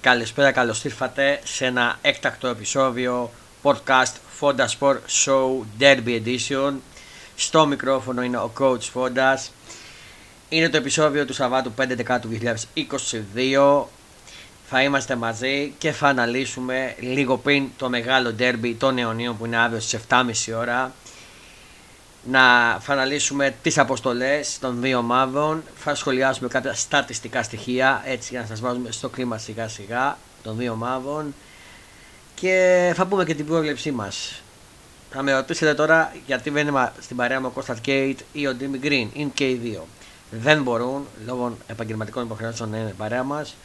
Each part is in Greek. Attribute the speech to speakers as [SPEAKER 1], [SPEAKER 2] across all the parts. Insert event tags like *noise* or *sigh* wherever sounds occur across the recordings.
[SPEAKER 1] Καλησπέρα, καλώς ήρθατε σε ένα έκτακτο επεισόδιο podcast Fonda Sport Show Derby Edition. Στο μικρόφωνο είναι ο coach Fonda. Είναι το επεισόδιο του Σαββάτου 5 Δεκάτου 2022. Θα είμαστε μαζί και θα αναλύσουμε λίγο πριν το μεγάλο derby των αιωνίων που είναι αύριο στις 7.30 ώρα να θα αναλύσουμε τις αποστολές των δύο ομάδων, θα σχολιάσουμε κάποια στατιστικά στοιχεία έτσι για να σας βάζουμε στο κλίμα σιγά σιγά των δύο ομάδων και θα πούμε και την πρόβλεψή μας. Θα με ρωτήσετε τώρα γιατί δεν είμαι στην παρέα μου ο Κώστας Κέιτ ή ο Ντίμι Γκριν, είναι και οι δύο. Δεν μπορούν λόγω επαγγελματικών υποχρεώσεων να είναι παρέα μας,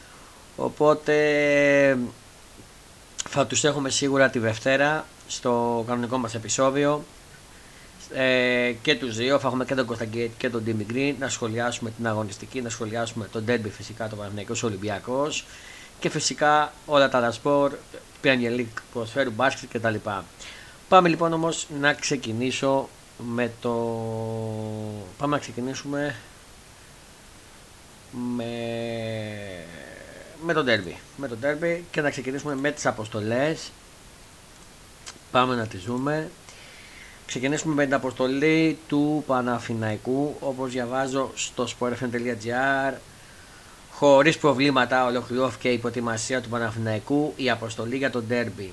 [SPEAKER 1] οπότε θα τους έχουμε σίγουρα τη Δευτέρα στο κανονικό μας επεισόδιο ε, και τους δύο. Θα έχουμε και τον Κωνσταντίνο και τον Ντίμι Γκριν να σχολιάσουμε την αγωνιστική, να σχολιάσουμε τον Ντέρμπι φυσικά, το Παναγενικό Ολυμπιακός και φυσικά όλα τα άλλα σπορ, Premier League, ποδοσφαίρου, μπάσκετ κτλ. Πάμε λοιπόν όμως να ξεκινήσω με το. Πάμε να ξεκινήσουμε με, με τον Derby. Με τον Derby και να ξεκινήσουμε με τις αποστολές. Πάμε να τις δούμε. Ξεκινήσουμε με την αποστολή του Παναφιναϊκού όπως διαβάζω στο sportfm.gr Χωρίς προβλήματα ολοκληρώθηκε η υποτιμασία του Παναφιναϊκού η αποστολή για τον Derby.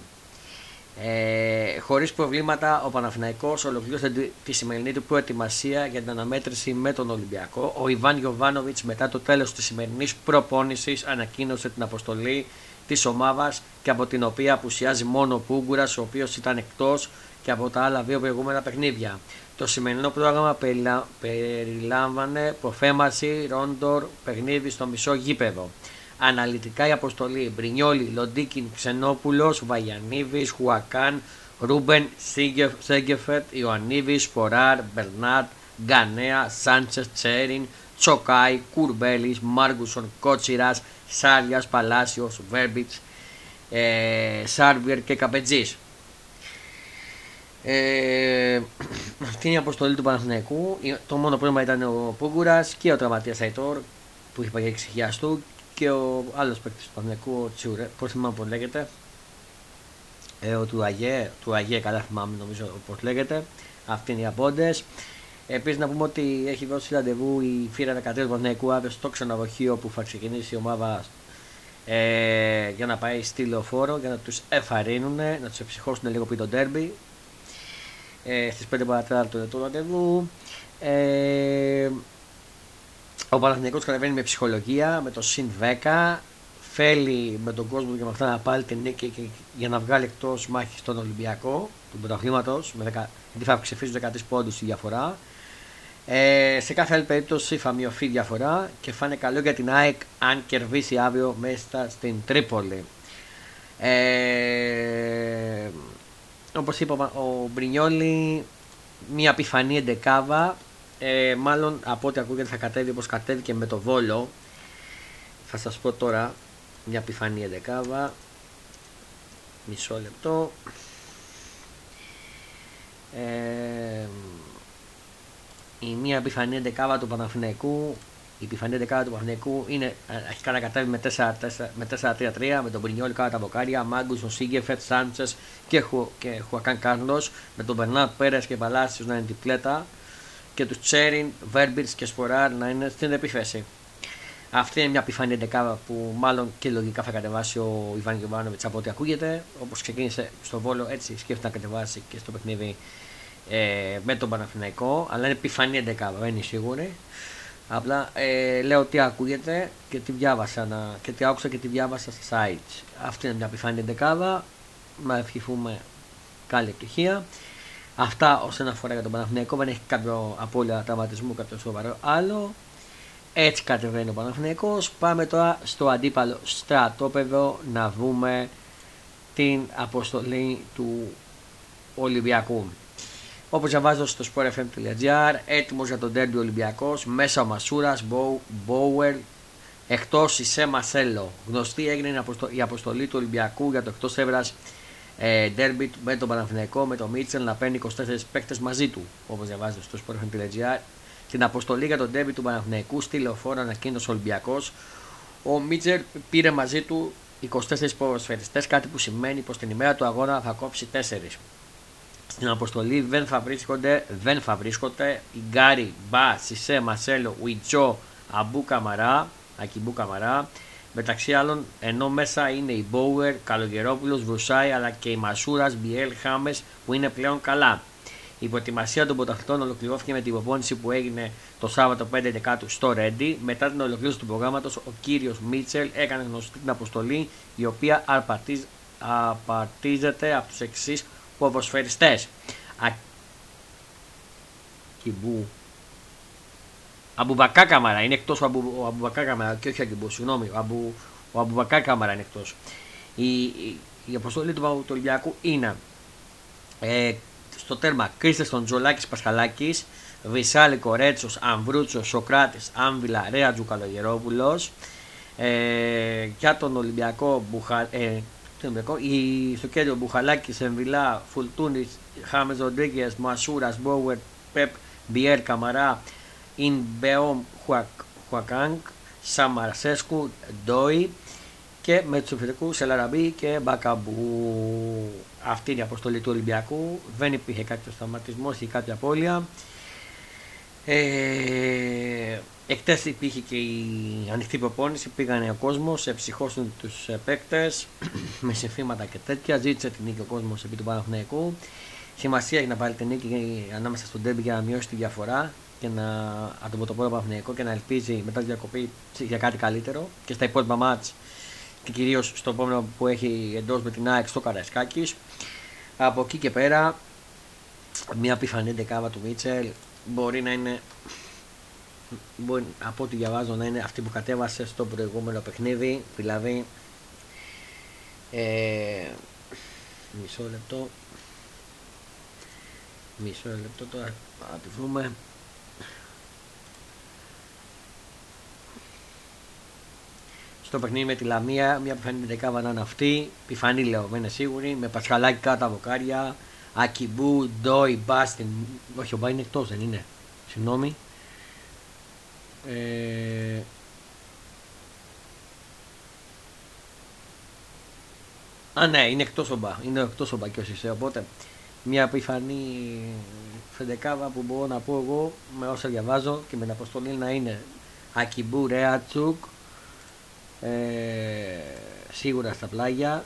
[SPEAKER 1] Ε, χωρίς προβλήματα ο Παναφιναϊκός ολοκλήρωσε τη σημερινή του προετοιμασία για την αναμέτρηση με τον Ολυμπιακό. Ο Ιβάν Γιοβάνοβιτς μετά το τέλος της σημερινής προπόνησης ανακοίνωσε την αποστολή της ομάδας και από την οποία απουσιάζει μόνο ο Πούγκουρας ο οποίος ήταν εκτός και από τα άλλα δύο προηγούμενα παιχνίδια. Το σημερινό πρόγραμμα περιλάμβανε προφέμαση, ρόντορ, παιχνίδι στο μισό γήπεδο. Αναλυτικά η αποστολή Μπρινιόλι, Λοντίγκιν, Ξενόπουλος, Βαγιανίδης, Χουάνκαρ, Ρούμπεν, Σένκεφελντ, Ιωαννίδης, Σποράρ, Μπερνάτ, Γκανέα, Σάντσες, Τσέριν, Τσοκάι, Κουρμπέλης, Μάγκνουσον, Κότσιρας, Σάρλια, Παλάσιος, Βέρμπιτς, ε, Σάρβιερ και Καπετζή. Ε, αυτή είναι η αποστολή του Παναθηναϊκού. Το μόνο πρόβλημα ήταν ο Πούγκουρας και ο τραυματίας Αϊτόρ που είχε πάει για του και ο άλλος παίκτης του Παναθηναϊκού, ο Τσιουρέ, πώ θυμάμαι πώς λέγεται. Ε, ο του Αγέ, του Αγέ, καλά θυμάμαι νομίζω πώς λέγεται. Αυτοί είναι οι απόντες. Επίσης να πούμε ότι έχει δώσει ραντεβού η φύρα 13 του Παναθηναϊκού αύριο στο ξενοδοχείο που θα ξεκινήσει η ομάδα ε, για να πάει στη λεωφόρο για να τους εφαρρύνουν, να τους εψυχώσουν λίγο πριν το ντέρμπι ε, στις 5 παρατέταρτο το ραντεβού. Ε, ο Παναθηναϊκός κατεβαίνει με ψυχολογία, με το συν 10. Θέλει με τον κόσμο και με αυτά να πάλι την νίκη για να βγάλει εκτός μάχης στον Ολυμπιακό του πρωταθλήματος. Γιατί θα ξεφύγει 13 πόντους η διαφορά. Ε, σε κάθε άλλη περίπτωση θα μειωθεί η διαφορά και θα είναι καλό για την ΑΕΚ αν κερδίσει αύριο μέσα στην Τρίπολη. Ε, όπως είπα ο Μπρινιόλη μια πιφανή εντεκάβα ε, μάλλον από ό,τι ακούγεται θα κατέβει όπως κατέβηκε με το Βόλο θα σας πω τώρα μια πιφανή εντεκάβα μισό λεπτό. Ε, η μία πιφανή εντεκάβα του Παναθηναϊκού η επιφανή δεκάδα του Παναγενικού είναι έχει κατακατεύει με 4-3-3 με τον Πρινιόλ κάτω τα βοκάρια, Μάγκους, ο Σίγκεφετ, Σάντσες και, Χου, και Χουακάν Κάρλος με τον Μπερνάτ Πέρες και Παλάσιος να είναι διπλέτα και τους Τσέριν, Βέρμπιτς και Σποράρ να είναι στην επίθεση. Αυτή είναι μια επιφανή δεκάδα που μάλλον και λογικά θα κατεβάσει ο Ιβάν Γιωβάνοβιτς από ό,τι ακούγεται. Όπως ξεκίνησε στο Βόλο, έτσι σκέφτεται να κατεβάσει και στο παιχνίδι ε, με τον Παναθηναϊκό. Αλλά είναι επιφανή δεκάδα, δεν είναι σίγουρη. Απλά ε, λέω τι ακούγεται και τι διάβασα να, και τι άκουσα και τι διάβασα στα sites. Αυτή είναι μια επιφάνεια δεκάδα. Να ευχηθούμε καλή επιτυχία. Αυτά όσον αφορά για τον Παναθηναϊκό. Δεν έχει κάποιο απώλεια τραυματισμού, κάποιο σοβαρό άλλο. Έτσι κατεβαίνει ο Παναθηναϊκός. Πάμε τώρα στο αντίπαλο στρατόπεδο να δούμε την αποστολή του Ολυμπιακού. Όπως διαβάζω στο sportfm.gr, έτοιμος για τον τέρμπι Ολυμπιακός, μέσα ο Μασούρας, Μπόουερ, εκτός η Σε Μασέλο. Γνωστή έγινε η αποστολή του Ολυμπιακού για το εκτός έδρας ε, ντέρμπι με τον Παναθηναϊκό, με τον Μίτσελ να παίρνει 24 παίκτες μαζί του. Όπως διαβάζω στο sportfm.gr. την αποστολή για τον ντέμπι του Παναθηναϊκού στη λεωφόρο ανακοίνωσε ο Ολυμπιακός. Ο Μίτσερ πήρε μαζί του 24 ποδοσφαιριστές, κάτι που σημαίνει πως την ημέρα του αγώνα θα κόψει 4. Στην αποστολή δεν θα βρίσκονται, δεν θα βρίσκονται η Γκάρι, Μπα, Σισε, Μασέλο, Ουιτζό, Αμπού Καμαρά, Ακιμπού Καμαρά, μεταξύ άλλων ενώ μέσα είναι η Μπόουερ, Καλογερόπουλος, Βρουσάη αλλά και η Μασούρας, Μπιέλ, Χάμες που είναι πλέον καλά. Η προετοιμασία των πρωταθλητών ολοκληρώθηκε με την υποπόνηση που έγινε το Σάββατο 5 Δεκάτου στο Ρέντι. Μετά την ολοκλήρωση του προγράμματος, ο κύριος Μίτσελ έκανε γνωστή την αποστολή, η οποία απαρτίζεται από τους εξής ποδοσφαιριστές. Ακιμπού. Αμπουμπακά Καμαρά είναι εκτός ο, Αμπου, ο Αμπουμπακά Καμαρά και όχι Ακιμπού, συγγνώμη. Ο, Αμπου, ο Αμπουμπακά Καμαρά είναι εκτός. Η, η, η αποστολή του, του Ολυμπιακού είναι ε, στο τέρμα Κρίστεστον Τζολάκης Πασχαλάκης, Βυσάλη Κορέτσος, Αμβρούτσο, Σοκράτης, Άμβιλα, Ρέατζου Καλογερόπουλο. Ε, για τον Ολυμπιακό Μπουχα, ε, η, στο κέντρο Μπουχαλάκης, Εμβιλά, Φουλτούνης, Χάμες Ροντρίγκες, Μασούρας, Μπόουερ, Πεπ, Μπιέρ, Καμαρά, Ιν Μπεόμ, Χουακάνγκ, Σαμαρσέσκου, Ντόι και με του επιθετικού Σελαραμπή και Μπακαμπού. Αυτή είναι η αποστολή του Ολυμπιακού. Δεν υπήρχε κάποιο σταματισμός ή κάποια απώλεια. Ε, Εκτές υπήρχε και η ανοιχτή προπόνηση, πήγανε ο κόσμος, ψυχώσουν τους παίκτες *clears throat* με συμφήματα και τέτοια. Ζήτησε την νίκη ο κόσμος επί του Παναθηναϊκού. Σημασία έχει να πάρει την νίκη ανάμεσα στον Τέμπι για να μειώσει τη διαφορά και να αντιμετωπίσει το Παναθηναϊκό και να ελπίζει μετά τη διακοπή για κάτι καλύτερο και στα υπόλοιπα μάτς και κυρίως στο επόμενο που έχει εντός με την ΑΕΚ στο Καραϊσκάκης. Από εκεί και πέρα, μια πιθανή δεκάβα του Μίτσελ μπορεί να είναι μπορεί, από ό,τι διαβάζω να είναι αυτή που κατέβασε στο προηγούμενο παιχνίδι δηλαδή ε, μισό λεπτό μισό λεπτό τώρα να τη βρούμε. Στο παιχνίδι με τη Λαμία μια πιθανή δεκάβα να είναι αυτή πιθανή λέω δεν είναι σίγουρη με Πασχαλάκι κάτω από βοκάρια Ακιμπού, Ντόι, Μπάστιν όχι ο Μπά είναι εκτός δεν είναι συγγνώμη ε, Α, ναι, είναι εκτός ο Μπα. Είναι εκτός ο Μπα και ο Σισε. Οπότε μια πιθανή φεντεκάβα που μπορώ να πω εγώ με όσα διαβάζω και με την αποστολή να είναι Ακιμπού, Ρέατσουκ, ε, σίγουρα στα πλάγια.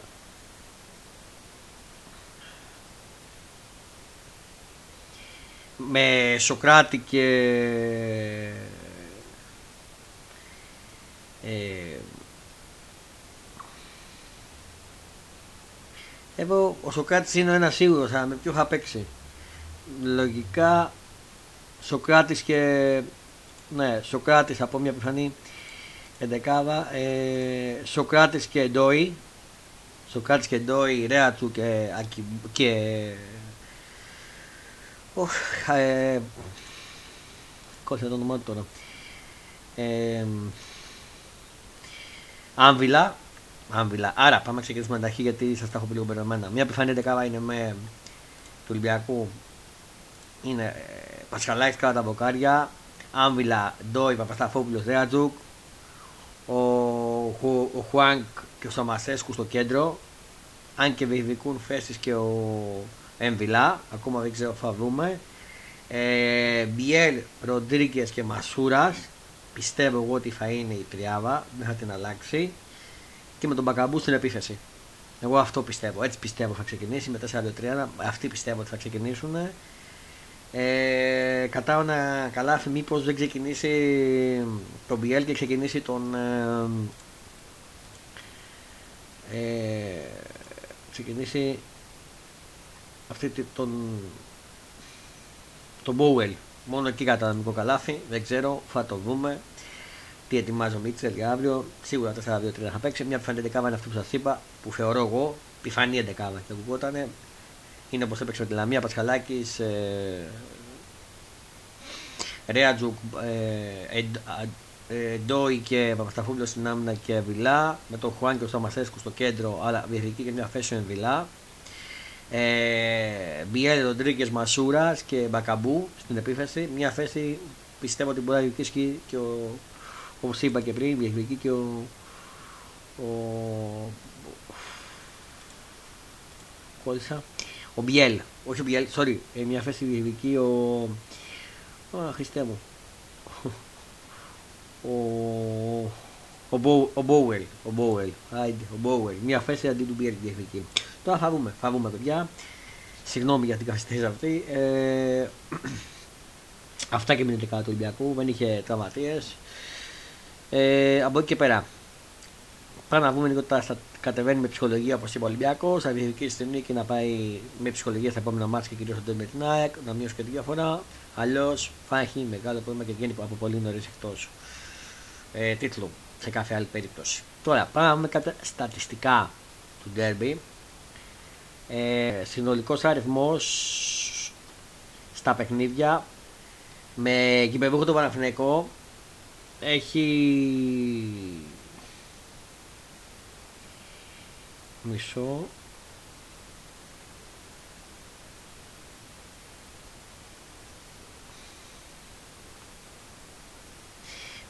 [SPEAKER 1] Με Σοκράτη και ε, εγώ ο Σοκράτης είναι ένας σίγουρος, αλλά με ποιο θα παίξει. Λογικά Σοκράτης και ναι, Σοκράτης από μια πιθανή εντεκάδα ε, Σοκράτης και Ντόι Σοκράτης και Ντόι Ρέατσου και, και Οχ, ε, κόλλησα το όνομά του τώρα ε, Άμβιλα. Άμβιλα. Άρα πάμε να ξεκινήσουμε τα γιατί σας τα έχω πει λίγο μπερδεμένα. Μια επιφανή δεκάδα είναι με του Ολυμπιακού. Είναι ε, Πασχαλάκης κάτω τα μποκάρια. Άμβιλα, Ντόι, Παπασταφόπουλο, Ρέατζουκ. Ο, ο, ο Χουάνκ και ο Σαμασέσκου στο κέντρο. Αν και βεβαιικούν θέσει και ο Έμβιλα. Ακόμα δεν ξέρω, θα δούμε. Ε, Μπιέλ, Ροντρίγκες και Μασούρας πιστεύω εγώ ότι θα είναι η τριάβα, δεν θα την αλλάξει. Και με τον Μπακαμπού στην επίθεση. Εγώ αυτό πιστεύω. Έτσι πιστεύω θα ξεκινήσει με 4-2-3. Αυτοί πιστεύω ότι θα ξεκινήσουν. Ε, κατάω να καλά μήπως δεν ξεκινήσει τον Μπιέλ και ξεκινήσει τον ε, ε, ξεκινήσει αυτή τον τον Μπόουελ Μόνο εκεί κατά μικρό καλάθι, δεν ξέρω, θα το δούμε. Τι ετοιμάζει ο Μίτσελ για αύριο. Σίγουρα 4-2-3 θα παίξει. Μια πιθανή δεκάβα είναι αυτή που σας είπα, που θεωρώ εγώ πιθανή δεκάβα. Και ακουγότανε. Είναι όπως έπαιξε με τη Λαμία Πασχαλάκης, ε, Ρέατζουκ, ε, ε, Ντόι και Παπασταφούλιο στην άμυνα και Βιλά. Με τον Χουάν και τον Σταμασέσκου στο κέντρο, αλλά διεκδικεί και μια θέση Βιλά ε, Μπιέλ Ροντρίγκε Μασούρας και Μπακαμπού στην επίθεση. Μια θέση πιστεύω ότι μπορεί να διεκδικήσει και ο, όπως είπα και πριν, διεκδικεί και ο, ο, κόλλησα, ο Μπιέλ, όχι ο Μπιέλ, sorry, ε, μια θέση διεκδικεί ο, α, Χριστέ μου, ο, ο, Μπο, ο Μπόουελ, ο Μπόουελ, ο Μπόουελ, μια θέση αντί του Μπιέλ διεκδικεί. Τώρα θα δούμε, θα δούμε παιδιά. Συγγνώμη για την καθυστέρηση αυτή. Ε, αυτά και μείνετε κάτω του Ολυμπιακού. Δεν είχε τραυματίες. Ε, από εκεί και πέρα. Πάμε να δούμε λίγο τώρα στα κατεβαίνει με ψυχολογία όπως είπε ο Ολυμπιακός. Θα διεκδικήσει την νίκη να πάει με ψυχολογία στα επόμενα μάτια και κυρίως στο με την ΑΕΚ. Να μειώσει και τη διαφορά. Αλλιώς θα έχει μεγάλο πρόβλημα και βγαίνει από πολύ νωρίς εκτός ε, τίτλου σε κάθε άλλη περίπτωση. Τώρα πάμε να δούμε κάποια στατιστικά του Derby. Ε, συνολικός αριθμός στα παιχνίδια με κυπεβούχο το Παναθηναϊκό έχει μισό.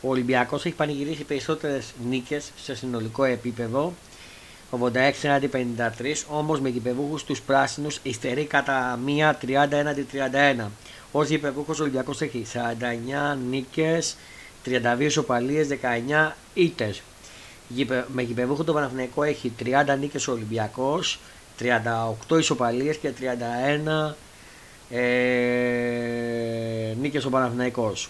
[SPEAKER 1] Ο Ολυμπιακός έχει πανηγυρίσει περισσότερες νίκες σε συνολικό επίπεδο 86 έναντι 53, όμως με γηπεδούχους τους πράσινους υστερεί κατά μία 30 έναντι 31. Ως γηπεδούχος ο Ολυμπιακός έχει 49 νίκες, 32 ισοπαλίες, 19 ήττες. Με γηπεδούχο το Παναθηναϊκό έχει 30 νίκες ο Ολυμπιακός, 38 ισοπαλίες και 31 ε, νίκες ο Παναθηναϊκός.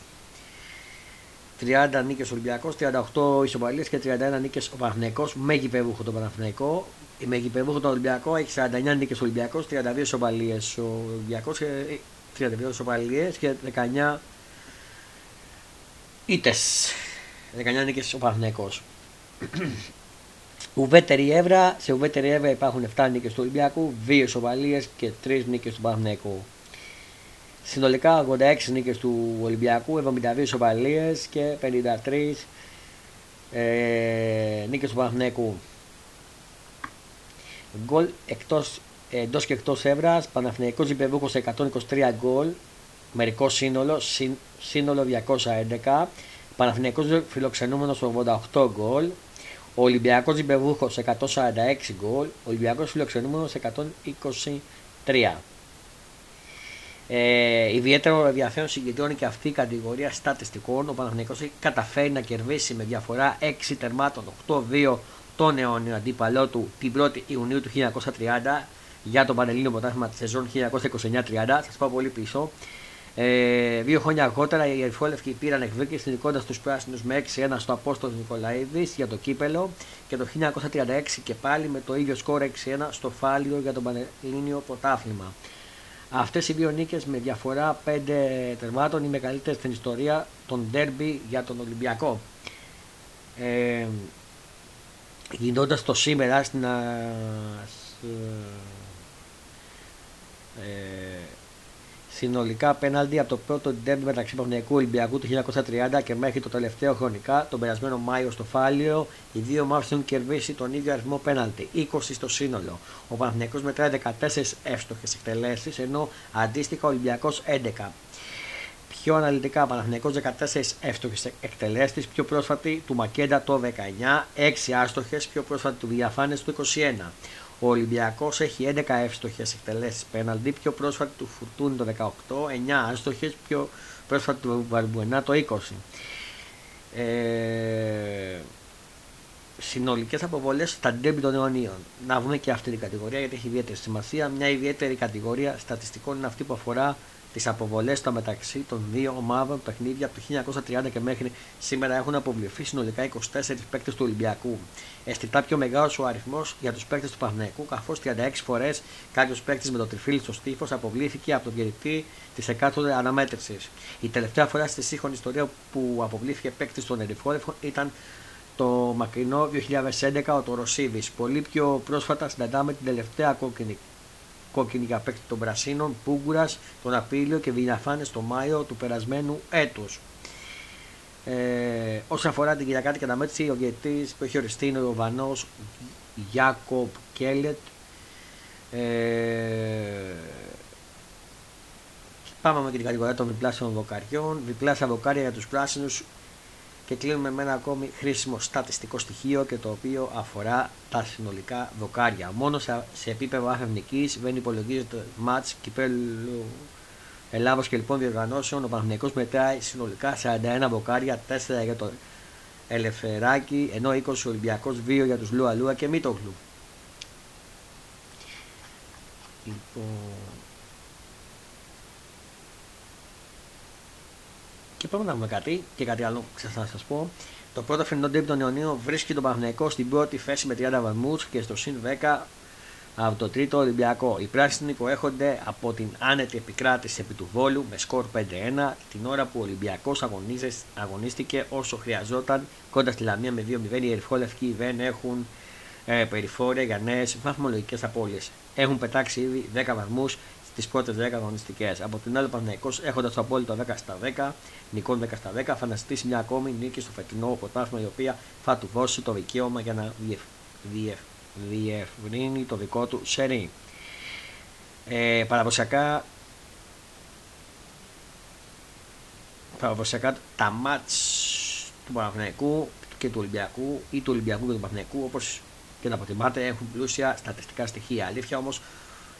[SPEAKER 1] 30 νίκες Ολυμπιακός, 38 ισοπαλίες και 31 νίκες ο Παναθυναϊκό με γηπεδούχο τον Παναθυναϊκό. Με γηπεδούχο τον Ολυμπιακό έχει 49 νίκες Ολυμπιακός, 32 ισοπαλίες ο Ολυμπιακός και 32 ισοπαλίες και 19 ήττες. 19 νίκες ο Παναθυναϊκό. Ουβέτερη Εύρα, σε Ουβέτερη Εύρα υπάρχουν 7 νίκες του Ολυμπιακού, 2 ισοπαλίες και 3 νίκες του Παναθυναϊκού. Συνολικά 86 νίκες του Ολυμπιακού, 72 ισοπαλίες και 53 ε, νίκες του Παναθηναϊκού. Γκολ εκτός, εντός και εκτός έδρας, Παναθηναϊκός υπερβούχος 123 γκολ, μερικό σύνολο, σύνολο 211, Παναθηναϊκός φιλοξενούμενος 88 γκολ, ο Ολυμπιακός υπερβούχος 146 γκολ, ο Ολυμπιακός φιλοξενούμενος 123. Ε, ιδιαίτερο ενδιαφέρον συγκεντρώνει και αυτή η κατηγορία στατιστικών. Ο Παναθηναϊκός έχει καταφέρει να κερδίσει με διαφορά 6 τερμάτων 8-2 τον αιώνιο αντίπαλό του την 1η Ιουνίου του 1930 για το Πανελλήνιο Πρωτάθλημα της σεζόν 1929-30. Σας πάω πολύ πίσω. Ε, δύο χρόνια αργότερα οι Ερυφόλευκοι πήραν εκδίκηση νικώντα τους πράσινους με 6-1 στο Απόστολος Νικολαίδης για το κύπελο και το 1936 και πάλι με το ίδιο σκορ 6-1 στο Φάλιο για το Πανελλήνιο Πρωτάθλημα. Αυτές οι δύο νίκες με διαφορά 5 τερμάτων οι μεγαλύτερες στην ιστορία των ντέρμπι για τον Ολυμπιακό. Ε, γινώντας το σήμερα στην, ε, ε συνολικά πέναλτι από το πρώτο ντέρμπι μεταξύ Παναγιακού Ολυμπιακού του 1930 και μέχρι το τελευταίο χρονικά, τον περασμένο Μάιο στο Φάλιο, οι δύο ομάδες έχουν κερδίσει τον ίδιο αριθμό πέναλτι, 20 στο σύνολο. Ο Παναγιακό μετράει 14 εύστοχες εκτελέσεις, ενώ αντίστοιχα ο Ολυμπιακός 11. Πιο αναλυτικά, Παναθηναϊκός 14 εύστοχες εκτελέσεις, πιο πρόσφατη του Μακέντα το 19, 6 άστοχες, πιο πρόσφατη του Διαφάνες το 21. Ο Ολυμπιακός έχει 11 εύστοχες εκτελέσεις πέναλτι, πιο πρόσφατη του Φουρτούνι το 18, 9 άστοχες, πιο πρόσφατη του Βαρμπουενά το 20. Ε, συνολικές αποβολές στα ντέμπι των αιωνίων. Να δούμε και αυτή την κατηγορία γιατί έχει ιδιαίτερη σημασία. Μια ιδιαίτερη κατηγορία στατιστικών είναι αυτή που αφορά τις αποβολές στο μεταξύ των δύο ομάδων παιχνίδια από το 1930 και μέχρι σήμερα έχουν αποβληθεί συνολικά 24 παίκτες του Ολυμπιακού. Αισθητά πιο μεγάλος ο αριθμός για τους παίκτες του Παναγενικού, καθώς 36 φορές κάποιος παίκτης με το τριφύλι στο στίφο αποβλήθηκε από τον διαιτητή της εκάστοτε αναμέτρησης. Η τελευταία φορά στη σύγχρονη ιστορία που αποβλήθηκε παίκτη στον Ερυφόλευκο ήταν το μακρινό 2011 ο Τωροσίδης. Πολύ πιο πρόσφατα συναντάμε την τελευταία κόκκινη κόκκινη για παίκτη των Πρασίνων, Πούγκουρα τον Απρίλιο και Βινιαφάνε το Μάιο του περασμένου έτους. Ε, όσον αφορά την Κυριακάτη καταμέτρηση, ο διαιτητής που έχει οριστεί είναι ο Βανό Γιάκοπ Κέλετ. Ε, Πάμε με την κατηγορία των διπλάσιων βοκαριών. Διπλάσια βοκάρια για τους πράσινους και κλείνουμε με ένα ακόμη χρήσιμο στατιστικό στοιχείο και το οποίο αφορά τα συνολικά δοκάρια. Μόνο σε, σε επίπεδο αφευνική δεν υπολογίζεται μάτς κυπέλου Ελλάδος και λοιπόν διοργανώσεων. Ο Παναγενικό μετράει συνολικά 41 βοκάρια, 4 για το Ελευθεράκι, ενώ 20 Ολυμπιακός, 2 για τους Λούα Λούα και Μίτογλου. Λοιπόν, Και πάμε να δούμε κάτι και κάτι άλλο ξεχάσω να σας πω. Το πρώτο φετινό ντέμπι των Ιωνίων βρίσκει τον Παναγενικό στην πρώτη θέση με 30 βαθμούς και στο συν 10 από το τρίτο Ολυμπιακό. Οι πράσινοι που έχονται από την άνετη επικράτηση επί του Βόλου με σκορ 5-1 την ώρα που ο Ολυμπιακός αγωνίστηκε όσο χρειαζόταν κοντά στη Λαμία με 2-0. Οι ερυφόλευκοι δεν έχουν ε, περιφόρια για νέες βαθμολογικές απώλειες. Έχουν πετάξει ήδη 10 βαθμούς τι πρώτες 10 αγωνιστικές. Από την άλλη, ο Παναγενικό έχοντας το απόλυτο 10 στα 10, νικών 10 στα 10, θα αναστήσει μια ακόμη νίκη στο φετινό πρωτάθλημα η οποία θα του δώσει το δικαίωμα για να διευ... Διευ... διευρύνει το δικό του σερί. Ε, παραδοσιακά, παραδοσιακά τα μάτς του Παναθηναϊκού και του Ολυμπιακού ή του Ολυμπιακού και του Παναθηναϊκού όπως και να αποτιμάτε έχουν πλούσια στατιστικά στοιχεία. Αλήθεια όμως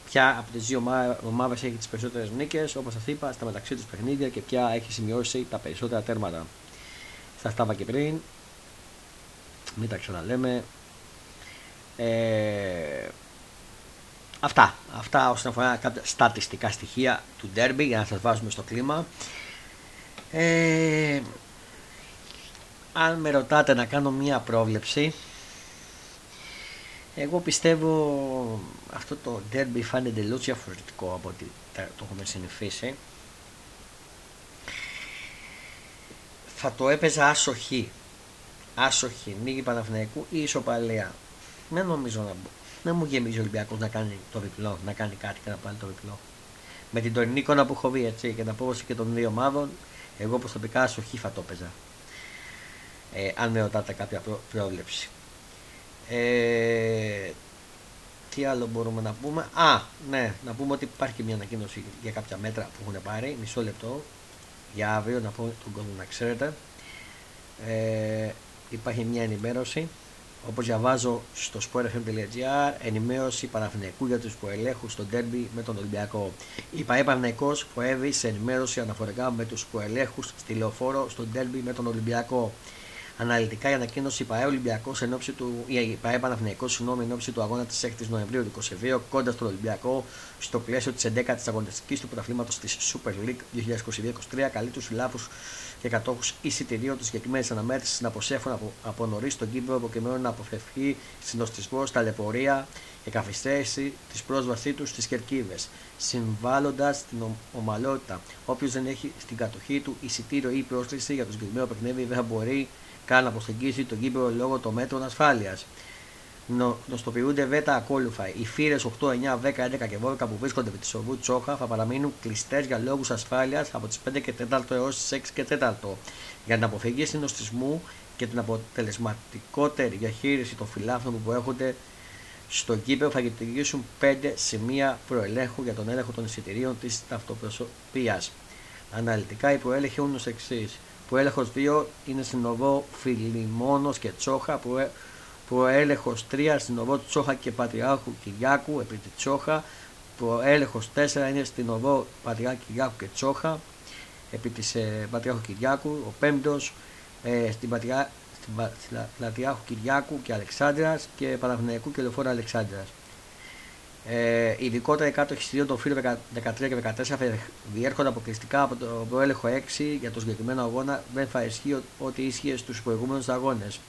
[SPEAKER 1] ποια από τις δύο ομάδες έχει τις περισσότερες νίκες, όπως σας είπα, στα μεταξύ τους παιχνίδια και ποια έχει σημειώσει τα περισσότερα τέρματα. Σας τα είπα και πριν, μην τα ξαναλέμε. Ε, αυτά, αυτά όσον αφορά κάποια στατιστικά στοιχεία του ντέρμπι για να σας βάζουμε στο κλίμα. Ε, αν με ρωτάτε να κάνω μία πρόβλεψη εγώ πιστεύω αυτό το derby φάνηκε εντελώς διαφορετικό από ό,τι το έχουμε συνηθίσει. Θα το έπαιζα άσοχη. Άσοχη, νίκη Παναθηναϊκού ή ισοπαλία. Δεν νομίζω να μπω. Δεν μου γεμίζει ο Ολυμπιακός να κάνει το διπλό, να κάνει κάτι και να πάρει το διπλό. Με την τωρινή εικόνα που έχω δει έτσι και την απόδοση και των δύο ομάδων, εγώ προσωπικά άσοχη θα το έπαιζα. Ε, αν με ρωτάτε κάποια πρόβλεψη. Ε, τι άλλο μπορούμε να πούμε; Α, ναι, να πούμε ότι υπάρχει μια ανακοίνωση για κάποια μέτρα που έχουν πάρει. Μισό λεπτό. Για αύριο να πούμε τον κόσμο να ξέρετε. Ε, υπάρχει μια ενημέρωση. Όπως διαβάζω στο sportfm.gr, ενημέρωση Παναθηναϊκού για τους προελέχους στο τέρμπι με τον Ολυμπιακό. Η ΠαΕ Παναθηναϊκός προέβη σε ενημέρωση αναφορικά με τους προελέχους στη λεωφόρο στο τέρμπι με τον Ολυμπιακό αναλυτικά η ανακοίνωση ΠαΕ Ολυμπιακός εν του, η ΠαΕ Παναθηναϊκός συγγνώμη εν του αγώνα της 6η Νοεμβρίου του 2022 κοντά στον Ολυμπιακό στο πλαίσιο της 11η αγωνιστικής του πρωταθλήματος της Super League 2022-2023 καλεί τους συλλάβου και κατόχους εισιτηρίων τη συγκεκριμένη αναμέτρηση να αποσέφουν από, από νωρίς τον κύπρο προκειμένου να αποφευχεί συνοστισμός, ταλαιπωρία και καθυστέρηση της πρόσβασή τους στις κερκίδες, συμβάλλοντας την ομαλότητα. Όποιος δεν έχει στην κατοχή του εισιτήριο ή πρόσκληση για το συγκεκριμένο παιχνίδι δεν θα μπορεί καν να προσεγγίσει τον Κύπρο λόγω των μέτρων ασφάλειας. Νοστοποιούνται βέτα ακόλουθα. Οι φύρες 8, 9, 10, 11 και 12 που βρίσκονται με τη σοβού Τσόχα θα παραμείνουν κλειστές για λόγους ασφάλειας από τις 5 και 4 έως τις 6 και 4 για την αποφυγή συνοστισμού και την αποτελεσματικότερη διαχείριση των φυλάφων που έχονται στο κύπρο θα λειτουργήσουν 5 σημεία προελέχου για τον έλεγχο των εισιτηρίων της ταυτοπροσωπία. Αναλυτικά οι προέλεγχοι έχουν ως εξής που έλεγχος 2 είναι στην οδό Φιλιμόνος και Τσόχα, που, που έλεγχος 3 στην οδό Τσόχα και Πατριάρχου Κυριάκου επί τη Τσόχα, που έλεγχος 4 είναι στην οδό Πατριάρχου Κυριάκου και Τσόχα επί της ε, Πατριάρχου Κυριάκου, ο πέμπτος ε, στην, Πατριά, στην Πατριάρχου Κυριάκου και Αλεξάνδρας και Παναγναϊκού και Λεωφόρα Αλεξάνδρας. Ε, ειδικότερα οι κάτω εισιτηρίων των φίλων 13 και 14 θα διέρχονται αποκλειστικά από το προέλεγχο 6 για το συγκεκριμένο αγώνα. Δεν θα ισχύει ό,τι ίσχυε στους προηγούμενους αγώνες.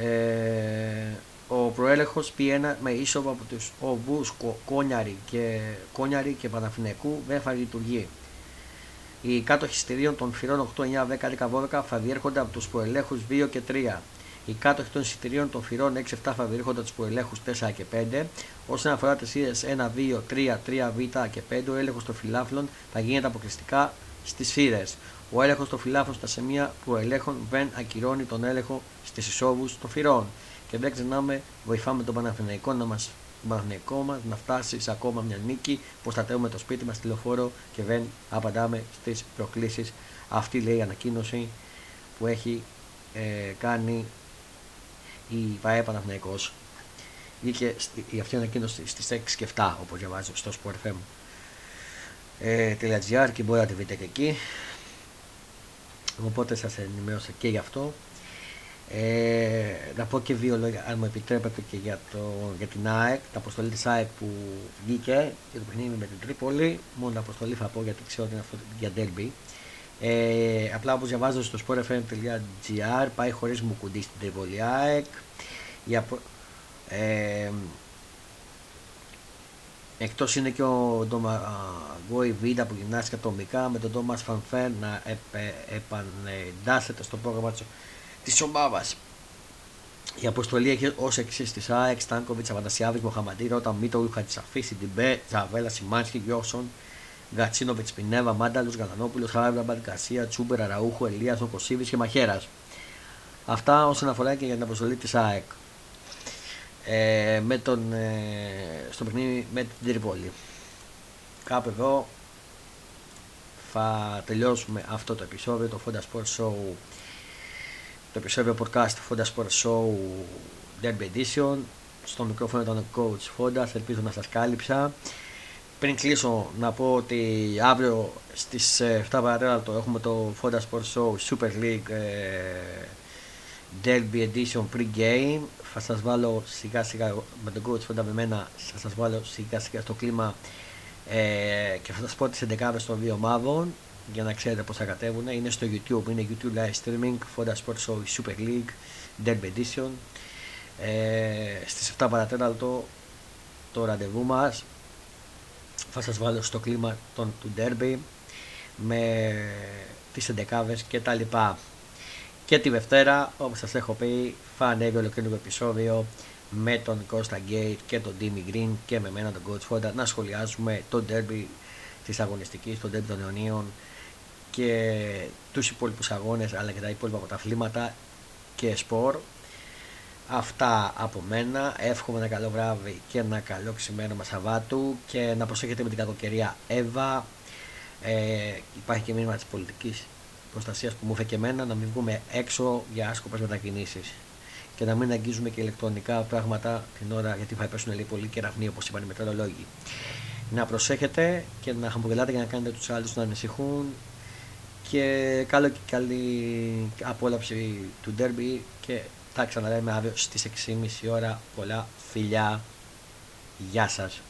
[SPEAKER 1] Ε, ο προέλεγχο P1 με είσοδο από τους οβού Κόνιαρη και, Κόνιαρη και Παναφυνεκού δεν θα λειτουργεί. Οι κάτω εισιτηρίων των φυρών 8, 9, 10, 11, 12 θα διέρχονται από τους προελέχους 2 και 3. Οι κάτοχοι των εισιτηρίων των φυρών 6-7 θα διέρχονται τους προελέχους 4 και 5. Όσον αφορά τις ήρε 1, 2, 3, 3β και 5, ο έλεγχος των φυλάφλων θα γίνεται αποκλειστικά στις φύρε. Ο έλεγχος των φυλάφλων στα σημεία προελέχων δεν ακυρώνει τον έλεγχο στις εισόδους των φυρών. Και δεν ξεχνάμε, βοηθάμε τον Παναθηναϊκό να μας τον Παναθηναϊκό μας να φτάσει σε ακόμα μια νίκη. Προστατεύουμε το σπίτι μας στη λεωφόρο και δεν απαντάμε στις προκλήσεις. Αυτή λέει η ανακοίνωση που έχει ε, κάνει η ΒΑΕ Παναθηναϊκός. Βγήκε η αυτή ανακοίνωση στις 6 και 7 όπως διαβάζω στο sportfm.gr ε, και μπορεί να τη βρείτε και εκεί. Οπότε σας ενημέρωσα και γι' αυτό. Ε, να πω και δύο λόγια, αν μου επιτρέπετε, και για, το, για την ΑΕΚ, την αποστολή της ΑΕΚ που βγήκε και το παιχνίδι με την Τρίπολη. Μόνο την αποστολή θα πω γιατί ξέρω ότι είναι αυτό για Derby. Ε, απλά όπως διαβάζω στο sportfm.gr πάει χωρίς μου κουντί στην Τρίπολη ΑΕΚ. Για, ε, Εκτός είναι και ο Γκόι Βίντα που γυμνάστηκε ατομικά με τον Τόμας Φανφέρ να επανεντάσσεται στο πρόγραμμα της ομάδα. Η αποστολή έχει ως εξής της ΑΕΚ, Στάνκοβιτς, Αβαντασιάβη, Μοχαμαντή, Ρώτα Μίτολου, Χατζησαφή, Σιντιμπέ, Ζαβέλα, Σιμάνσκι, Γιώσον, Γκατσίνοβιτ, Πινέβα, Μάνταλους, Γαλανόπουλος, Χάιμπραμπαντ, Γκασία, Τσούμπερ, Αραούχο, Ελίας, Νοκοσίβης και Μαχαίρας. Αυτά όσον αφορά και για την αποστολή της ΑΕΚ. Ε, με τον, ε, στο παιχνίδι με την Τρίπολη. Κάπου εδώ θα τελειώσουμε αυτό το επεισόδιο, το Fonda Sports Show το επεισόδιο podcast Fonda Sport Show Derby Edition. Στο μικρόφωνο ήταν ο Coach Fonda, ελπίζω να σας κάλυψα. Πριν κλείσω να πω ότι αύριο στις 7 παρατέταρτο έχουμε το Fonda Sport Show Super League ε, Derby Edition Pre-Game. Θα σας βάλω σιγά σιγά με τον Coach Fonda με μένα, θα σας βάλω σιγά σιγά στο κλίμα ε, και θα σας πω τις 11 των δύο ομάδων για να ξέρετε πώς θα κατέβουν. Είναι στο YouTube, είναι YouTube Live Streaming, Fonda Sports Show Super League, Derby Edition. Ε, στις 7 παρατέταρτο το ραντεβού μας θα σας βάλω στο κλίμα των, του Derby με τις εντεκάβες και τα λοιπά. Και τη Δευτέρα, όπως σας έχω πει, θα ανέβει ολοκληρωτικό επεισόδιο με τον Costa Gate και τον Dimmy Green και με μένα τον Coach Fonda να σχολιάζουμε το Derby της αγωνιστικής, το Derby των Ιωνίων και τους υπόλοιπους αγώνες αλλά και τα υπόλοιπα πρωταθλήματα και σπορ. Αυτά από μένα. Εύχομαι ένα καλό βράδυ και ένα καλό ξημέρωμα Σαββάτου και να προσέχετε με την κακοκαιρία Εύα. Ε, υπάρχει και μήνυμα της πολιτικής προστασίας που μου έφερε και εμένα να μην βγούμε έξω για άσκοπες μετακινήσεις και να μην αγγίζουμε και ηλεκτρονικά πράγματα την ώρα γιατί θα πέσουν λίγο πολύ κεραυνοί όπως είπαν οι μετεωρολόγοι. Να προσέχετε και να χαμογελάτε για να κάνετε τους άλλους να ανησυχούν και καλό και καλή απόλαυση του ντέρμπι και θα ξαναλέμε αύριο στις 6.30 ώρα. Πολλά φιλιά. Γεια σας